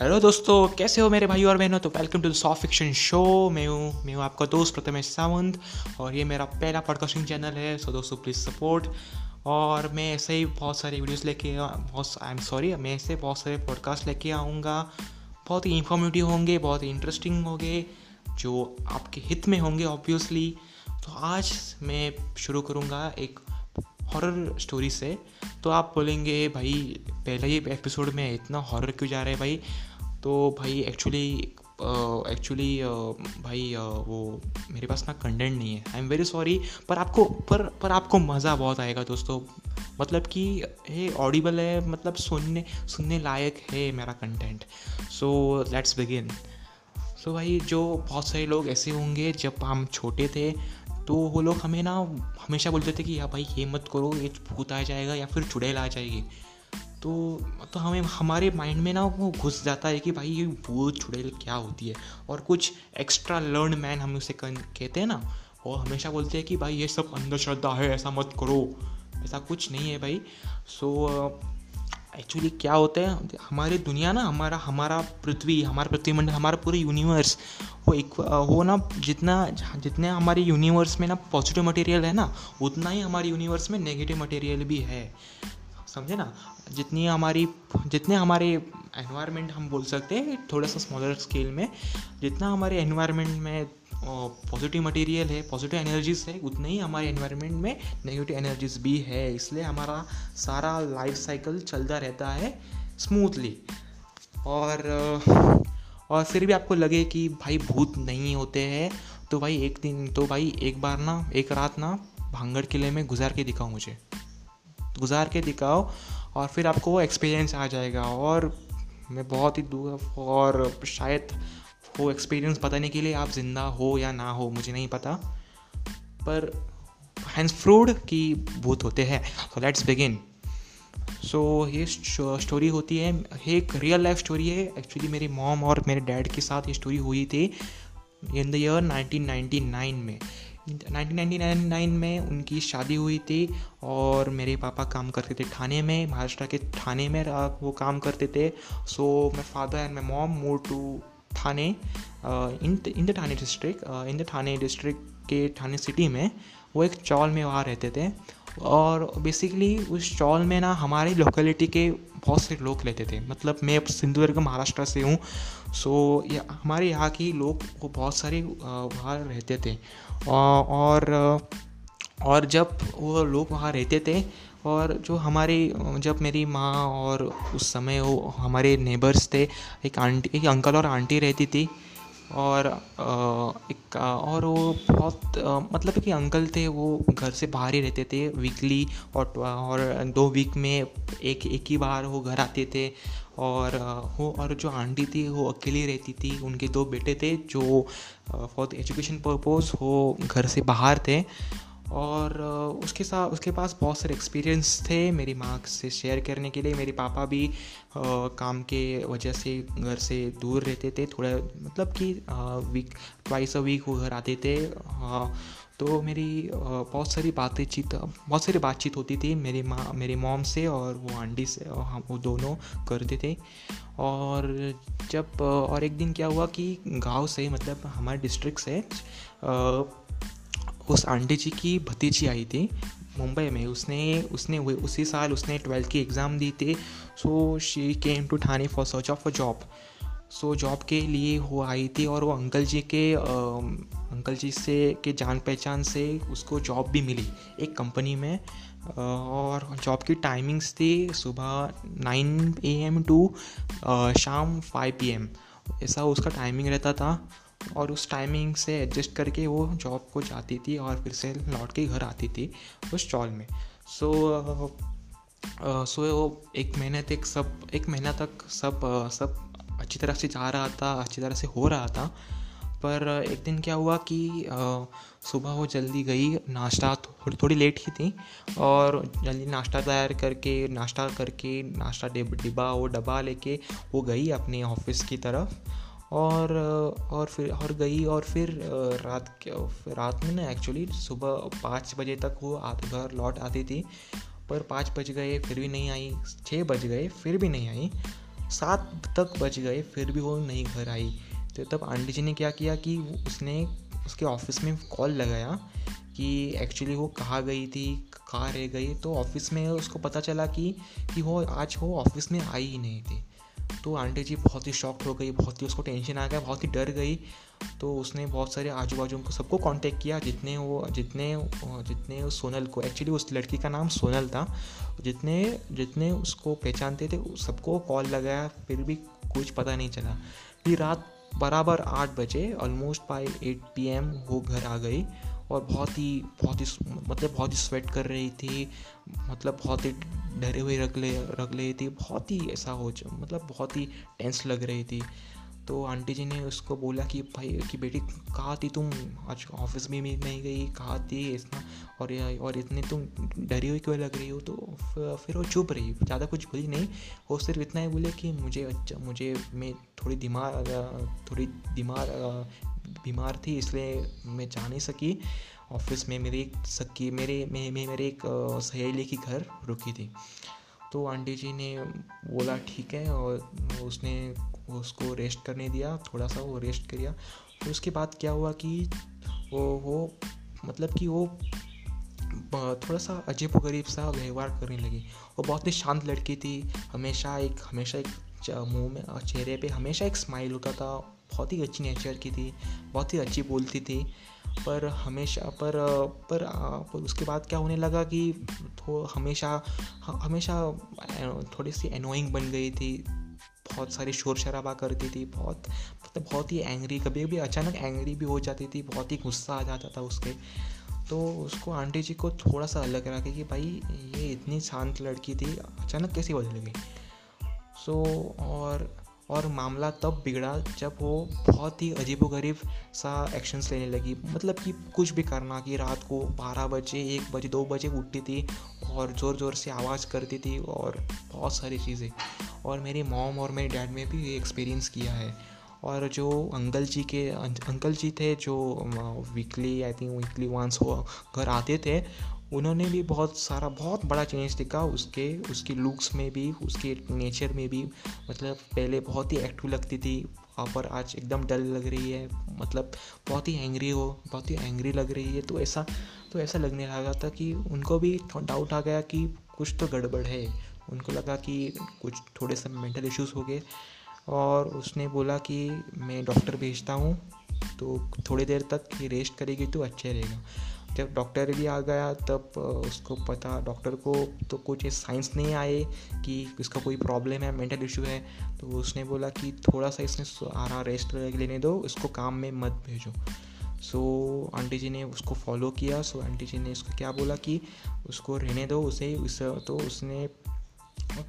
Hello दोस्तों, कैसे हो मेरे भाई और बहनों? तो welcome to the soft fiction show मैं हूँ मैं हूँ आपका दोस्त प्रथमेश सावंत और ये मेरा पहला पॉडकास्टिंग चैनल है सो दोस्तों प्लीज़ सपोर्ट और मैं ऐसे ही बहुत सारे वीडियोस लेके बहुत आई एम सॉरी मैं ऐसे बहुत सारे पॉडकास्ट लेके आऊँगा। बहुत ही इंफॉर्मेटिव होंगे, बहुत ही इंटरेस्टिंग होंगे, जो आपके हित में होंगे ऑब्वियसली तो आज मैं शुरू करूँगा एक हॉरर स्टोरी से। तो आप बोलेंगे, भाई, पहले ही एपिसोड में इतना हॉरर क्यों जा रहा है भाई? तो भाई एक्चुअली एक्चुअली uh, uh, भाई uh, वो मेरे पास ना कंटेंट नहीं है। आई एम वेरी सॉरी पर आपको पर पर आपको मज़ा बहुत आएगा दोस्तों। मतलब कि ये ऑडिबल है मतलब सुनने सुनने लायक है मेरा content so let's begin so भाई जो बहुत सारे लोग ऐसे होंगे जब हम छोटे थे तो वो लोग हमें ना हमेशा बोलते थे कि या भाई ये मत करो ये भूत आ जाएगा या फिर चुड़ैल आ जाएगी। तो तो हमें, हमारे माइंड में ना वो घुस जाता है कि भाई ये भूत चुड़ैल क्या होती है। और कुछ एक्स्ट्रा लर्न मैन हम उसे कहते हैं ना और हमेशा बोलते हैं कि भाई ये सब अंधश्रद्धा है, ऐसा मत करो। ऐसा कुछ नहीं है भाई। सो एक्चुअली क्या होता है, हमारी दुनिया ना, हमारा हमारा पृथ्वी, हमारा पृथ्वीमंडल, हमारा पूरा यूनिवर्स वो एक, वो ना जितना, जितने हमारे यूनिवर्स में ना पॉजिटिव मटेरियल है ना, उतना ही हमारे यूनिवर्स में नेगेटिव मटेरियल भी है। समझे ना? जितनी हमारी, जितने हमारे एनवायरनमेंट हम बोल सकते हैं, थोड़ा सा स्मॉलर स्केल में, जितना हमारे एनवायरनमेंट में पॉजिटिव मटेरियल है पॉजिटिव एनर्जीज है, उतने ही हमारे एनवायरनमेंट में नेगेटिव एनर्जीज भी है। इसलिए हमारा सारा लाइफ साइकिल चलता रहता है स्मूथली और और फिर भी आपको लगे कि भाई भूत नहीं होते हैं तो भाई एक दिन तो भाई एक बार ना, एक रात ना भांगड़ किले में गुजार के दिखाओ मुझे। गुजार के दिखाओ और फिर आपको वो एक्सपीरियंस आ जाएगा। और मैं बहुत ही दूर और शायद वो एक्सपीरियंस बताने के लिए आप ज़िंदा हो या ना हो, मुझे नहीं पता। पर हैंस फ्रूड की भूत होते हैं। सो लेट्स बिगिन सो ये स्टोरी होती है, एक रियल लाइफ स्टोरी है। एक्चुअली मेरी मॉम और मेरे डैड के साथ ये स्टोरी हुई थी इन द ईयर 1999 में। 1999 में उनकी शादी हुई थी और मेरे पापा काम करते थे थाने में, महाराष्ट्र के थाने में वो काम करते थे। So my father and my mom move to Thane in in the Thane district in the Thane district के थाने सिटी में। वो एक चौल में वहाँ रहते थे। और बेसिकली उस चौल में ना हमारे लोकेलिटी के बहुत से लोग रहते थे। मतलब मैं अब सिंधुदुर्ग, महाराष्ट्र से हूँ। सो या, हमारे यहाँ के लोग वो बहुत सारे वहाँ रहते थे। और और जब वो लोग वहाँ रहते थे और जो हमारे, जब मेरी माँ और उस समय वो हमारे नेबर्स थे, एक आंटी, एक अंकल और आंटी रहती थी और एक और वो बहुत मतलब कि अंकल थे, वो घर से बाहर ही रहते थे वीकली और और दो वीक में एक एक ही बार वो घर आते थे। और वो, और जो आंटी थी, वो अकेली रहती थी। उनके दो बेटे थे, जो फॉर एजुकेशन पर्पज़ वो घर से बाहर थे। और उसके साथ उसके पास बहुत सारे एक्सपीरियंस थे मेरी माँ से शेयर करने के लिए। मेरे पापा भी आ, काम के वजह से घर से दूर रहते थे। थोड़ा मतलब कि वीक ट्वाइस अ वीक वो घर आते थे। आ, तो मेरी बहुत सारी बातचीत बहुत सारी बातचीत होती थी मेरी माँ मेरे मॉम से और वो आंटी से हम वो दोनों करते थे। और जब और एक दिन क्या हुआ कि गाँव से मतलब हमारे डिस्ट्रिक्ट से उस आंटी जी की भतीजी आई थी मुंबई में। उसने उसने उसी साल उसने ट्वेल्थ की एग्ज़ाम दी थी। So she came to Thane for search of a job so job के लिए वो आई थी और वो अंकल जी के आ, अंकल जी से के जान पहचान से उसको जॉब भी मिली एक कंपनी में। और जॉब की टाइमिंग्स थी सुबह नाइन ए एम टू शाम फाइव पी एम ऐसा उसका टाइमिंग रहता था। और उस टाइमिंग से एडजस्ट करके वो जॉब को जाती थी और फिर से लौट के घर आती थी उस स्टॉल में। सो सो वो एक महीने तक सब, एक महीना तक सब सब अच्छी तरह से जा रहा था, अच्छी तरह से हो रहा था। पर एक दिन क्या हुआ कि सुबह वो जल्दी गई, नाश्ता थोड़ी थोड़ी लेट ही थी और जल्दी नाश्ता तैयार करके, नाश्ता करके, नाश्ता डिब्बा वो डब्बा लेके वो गई अपने ऑफ़िस की तरफ़। और और फिर, और गई और फिर रात रात में ना एक्चुअली सुबह पाँच बजे तक वो घर लौट आती थी। पर पाँच बज गए, फिर भी नहीं आई। छः बज गए, फिर भी नहीं आई। सात तक बज गए, फिर भी वो नहीं घर आई। तो तब आंटी जी ने क्या किया कि उसने, उसके ऑफ़िस में कॉल लगाया कि एक्चुअली वो कहाँ गई थी, कहाँ रह गई। तो ऑफ़िस में उसको पता चला कि कि वो आज वो ऑफ़िस में आई ही नहीं थी। तो आंटी जी बहुत ही शॉक्ड हो गई, बहुत ही उसको टेंशन आ गया, बहुत ही डर गई। तो उसने बहुत सारे आजू बाजू को सबको कांटेक्ट किया, जितने वो, जितने जितने उस सोनल को एक्चुअली उस लड़की का नाम सोनल था। जितने जितने उसको पहचानते थे सबको कॉल लगाया, फिर भी कुछ पता नहीं चला। फिर रात बराबर आठ बजे almost by eight P M वो घर आ गई। और बहुत ही बहुत ही मतलब बहुत ही स्वेट कर रही थी मतलब बहुत ही डरे हुए रख ले, रख रही थी, बहुत ही ऐसा हो मतलब बहुत ही टेंस लग रही थी। तो आंटी जी ने उसको बोला कि भाई, कि बेटी कहाँ थी तुम? आज ऑफ़िस में नहीं गई, कहाँ थी इतना? और और इतनी तुम डरी हुई क्यों लग रही हो? तो फिर वो चुप रही, ज़्यादा कुछ बोली नहीं। वो सिर्फ़ इतना ही बोले कि मुझे अच्छा मुझे, मैं थोड़ी दिमाग थोड़ी दिमाग बीमार थी, इसलिए मैं जा नहीं सकी। ऑफ़िस में मेरी एक सकी, मेरे, में मेरे एक सहेली की घर रुकी थी। तो आंटी जी ने बोला, ठीक है। और उसने उसको रेस्ट करने दिया थोड़ा सा वो रेस्ट किया। फिर उसके बाद क्या हुआ कि वो वो मतलब कि वो थोड़ा सा अजीब गरीब सा व्यवहार करने लगी। वो बहुत ही शांत लड़की थी, हमेशा एक हमेशा एक मुँह में, चेहरे पे हमेशा एक स्माइल होता था। बहुत ही अच्छी नेचर की थी बहुत ही अच्छी बोलती थी। पर हमेशा पर पर, पर उसके बाद क्या होने लगा कि तो हमेशा हमेशा थोड़ी सी एनोइंग बन गई थी। बहुत सारी शोर शराबा करती थी बहुत मतलब बहुत ही एंग्री कभी कभी अचानक एंग्री भी हो जाती थी बहुत ही गुस्सा आ जाता था उसके। तो उसको आंटी जी को थोड़ा सा अलग रहा कि भाई ये इतनी शांत लड़की थी अचानक कैसे बदल गई? सो और और मामला तब बिगड़ा जब वो बहुत ही अजीबोगरीब सा एक्शंस लेने लगी। मतलब कि कुछ भी करना कि रात को बारह बजे, एक बजे, दो बजे उठती थी और ज़ोर ज़ोर से आवाज़ करती थी और बहुत सारी चीज़ें। और मेरी मॉम और मेरे डैड में भी ये एक्सपीरियंस किया है। और जो अंकल जी के, अंकल जी थे जो weekly I think weekly once वो घर आते थे उन्होंने भी बहुत सारा, बहुत बड़ा चेंज दिखा उसके, उसकी लुक्स में भी, उसके नेचर में भी। मतलब पहले बहुत ही एक्टिव लगती थी पर आज एकदम डल लग रही है। मतलब बहुत ही एंग्री हो, बहुत ही एंग्री लग रही है। तो ऐसा तो ऐसा लगने लगा था कि उनको भी डाउट आ गया कि कुछ तो गड़बड़ है। उनको लगा कि कुछ थोड़े से मेंटल इश्यूज़ हो गए। और उसने बोला कि मैं डॉक्टर भेजता हूँ तो थोड़ी देर तक ये रेस्ट करेगी तो अच्छा रहेगा। जब डॉक्टर भी आ गया तब उसको पता डॉक्टर को तो कुछ साइंस नहीं आए कि इसका कोई प्रॉब्लम है मेंटल इशू है तो उसने बोला कि थोड़ा सा इसने आरा रेस्ट लेने दो इसको काम में मत भेजो। सो so, आंटी जी ने उसको फॉलो किया सो so, आंटी जी ने उसको क्या बोला कि उसको रहने दो उसे उस तो उसने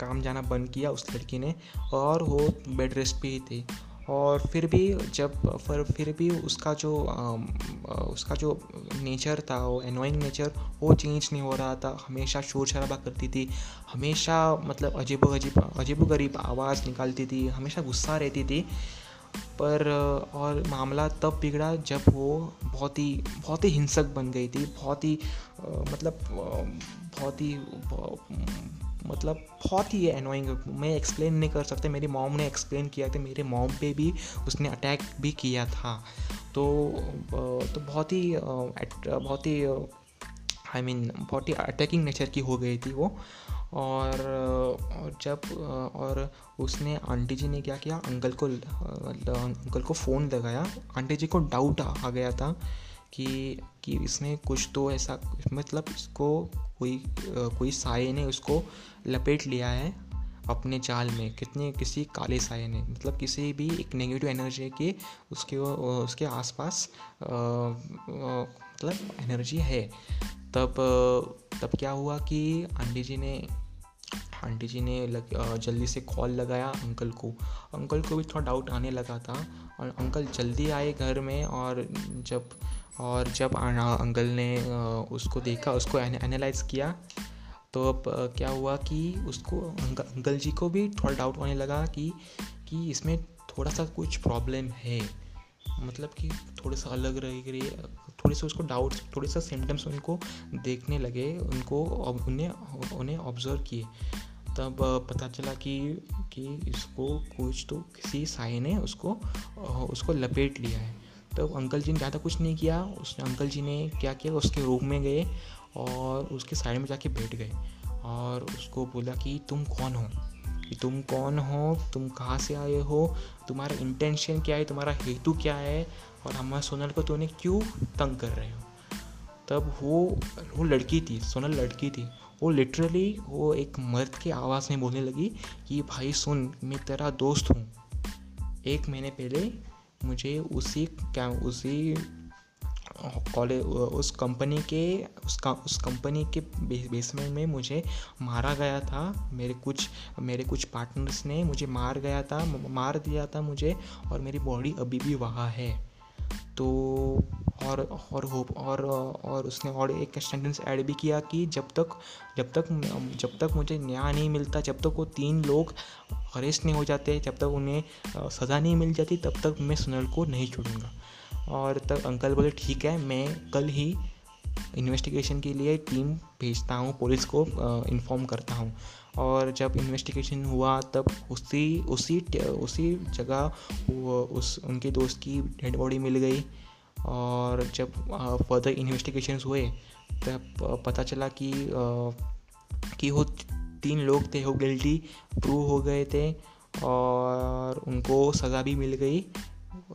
काम जाना बंद किया उस लड़की ने और वो बेड रेस्ट पे ही थी। और फिर भी जब, फिर फिर भी उसका जो उसका जो नेचर था, वो एनोइंग नेचर वो चेंज नहीं हो रहा था। हमेशा शोर शराबा करती थी। हमेशा मतलब अजीब अजीब अजीब गरीब आवाज़ निकालती थी। हमेशा गुस्सा रहती थी। पर, और मामला तब बिगड़ा जब वो बहुत ही बहुत ही हिंसक बन गई थी। बहुत ही मतलब बहुत ही मतलब बहुत ही एनोइंग मैं एक्सप्लेन नहीं कर सकते। मेरी मॉम ने एक्सप्लेन किया था। मेरे मॉम पे भी उसने अटैक भी किया था। तो तो बहुत ही बहुत ही आई मीन बहुत ही अटैकिंग नेचर की हो गई थी वो। और और जब, और उसने आंटी जी ने क्या किया? अंकल को अंकल को फ़ोन लगाया। आंटी जी को डाउट आ गया था कि कि इसमें कुछ तो ऐसा मतलब इसको कोई कोई साए ने उसको लपेट लिया है अपने जाल में कितने किसी काले साए ने मतलब किसी भी एक नेगेटिव एनर्जी के उसके उसके आसपास मतलब एनर्जी है। तब तब क्या हुआ कि आंटी जी ने आंटी जी ने लग, जल्दी से कॉल लगाया अंकल को। अंकल को भी थोड़ा डाउट आने लगा था। और अंकल जल्दी आए घर में और जब और जब अंकल ने उसको देखा, उसको एनालाइज किया तो अब क्या हुआ कि उसको अंकल जी को भी थोड़ा डाउट होने लगा कि कि इसमें थोड़ा सा कुछ प्रॉब्लम है। मतलब कि थोड़ा सा अलग रह रही थोड़े से उसको डाउट्स थोड़े सा सिम्टम्स उनको देखने लगे, उनको उन्हें उन्हें ऑब्ज़र्व किए। तब पता चला कि कि इसको कुछ तो किसी साय ने उसको उसको लपेट लिया है। तो अंकल जी ने ज़्यादा कुछ नहीं किया। उस अंकल जी ने क्या किया, उसके रूम में गए और उसके साइड में जाके बैठ गए और उसको बोला कि तुम कौन हो? कि तुम कौन हो? तुम कहाँ से आए हो? तुम्हारा इंटेंशन क्या है? तुम्हारा हेतु क्या है? और हमारे सोनल को तुमने क्यों तंग कर रहे हो? तब वो वो लड़की थी, सोनल लड़की थी। वो लिटरली वो एक मर्द के आवाज़ में बोलने लगी कि, भाई सुन, मैं तेरा दोस्त हूँ। एक महीने पहले मुझे उसी क्या, उसी कॉलेज उस कंपनी के, उसका, उस कंपनी के बेसमेंट में मुझे मारा गया था। मेरे कुछ मेरे कुछ पार्टनर्स ने मुझे मार गया था, मार दिया था मुझे और मेरी बॉडी अभी भी वहाँ है। तो और और होप, और और उसने और एक सेंटेंस ऐड भी किया कि जब तक जब तक जब तक मुझे न्याय नहीं मिलता, जब तक वो तीन लोग अरेस्ट नहीं हो जाते, जब तक उन्हें सज़ा नहीं मिल जाती, तब तक मैं सुनल को नहीं छोड़ूँगा। और तब अंकल बोले, ठीक है, मैं कल ही इन्वेस्टिगेशन के लिए टीम भेजता हूँ पुलिस को इन्फॉर्म करता हूँ। और जब इन्वेस्टिगेशन हुआ, तब उसी उसी उसी जगह उस, उनके दोस्त की डेड बॉडी मिल गई। और जब फर्दर इन्वेस्टिगेशन हुए, तब पता चला कि कि वो तीन लोग थे, वो गिल्टी प्रूव हो गए थे और उनको सज़ा भी मिल गई।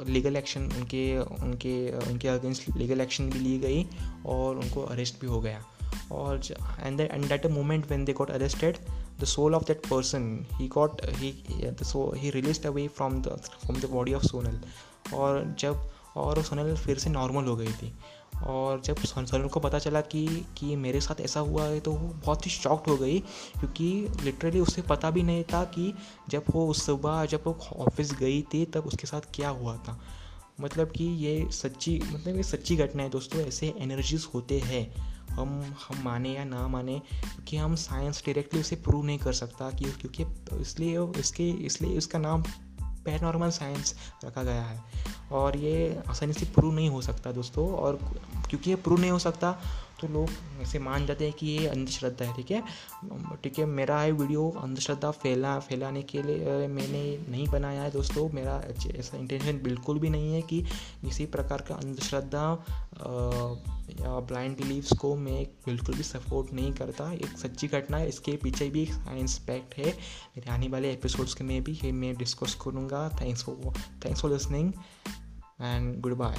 लीगल एक्शन उनके उनके उनके अगेंस्ट लीगल एक्शन भी ली गई और उनको अरेस्ट भी हो गया। और and and that a moment when they got arrested the soul of that person he got he release away from the from the body of Sonal और जब और सोनल फिर से नॉर्मल हो गई थी। और जब सोनल को पता चला कि कि मेरे साथ ऐसा हुआ है तो वो बहुत ही शॉक्ड हो गई, क्योंकि लिटरली उसे पता भी नहीं था कि जब वो उस सुबह, जब वो ऑफ़िस गई थी, तब उसके साथ क्या हुआ था। मतलब कि ये सच्ची मतलब ये सच्ची घटना है दोस्तों, ऐसे एनर्जीज होते हैं। हम हम माने या ना माने क्योंकि हम साइंस डायरेक्टली उसे प्रूव नहीं कर सकता कि, क्योंकि इसलिए, इसके, इसलिए इसका नाम पैरानॉर्मल साइंस रखा गया है। और ये आसानी से प्रूव नहीं हो सकता दोस्तों और क्योंकि ये प्रूव नहीं हो सकता तो लोग ऐसे मान जाते हैं कि ये अंधश्रद्धा है, ठीक है? ठीक है, मेरा है वीडियो अंधश्रद्धा फैला, फैलाने के लिए मैंने नहीं बनाया है दोस्तों। मेरा ऐसा इंटेंशन बिल्कुल भी नहीं है कि किसी प्रकार का अंधश्रद्धा या ब्लाइंड बिलीव्स को मैं बिल्कुल भी सपोर्ट नहीं करता। एक सच्ची घटना है, इसके पीछे भी एक साइंस फैक्ट है। मेरे आने वाले एपिसोड्स के में भी ये मैं डिस्कस करूँगा। Thanks for thanks for listening and goodbye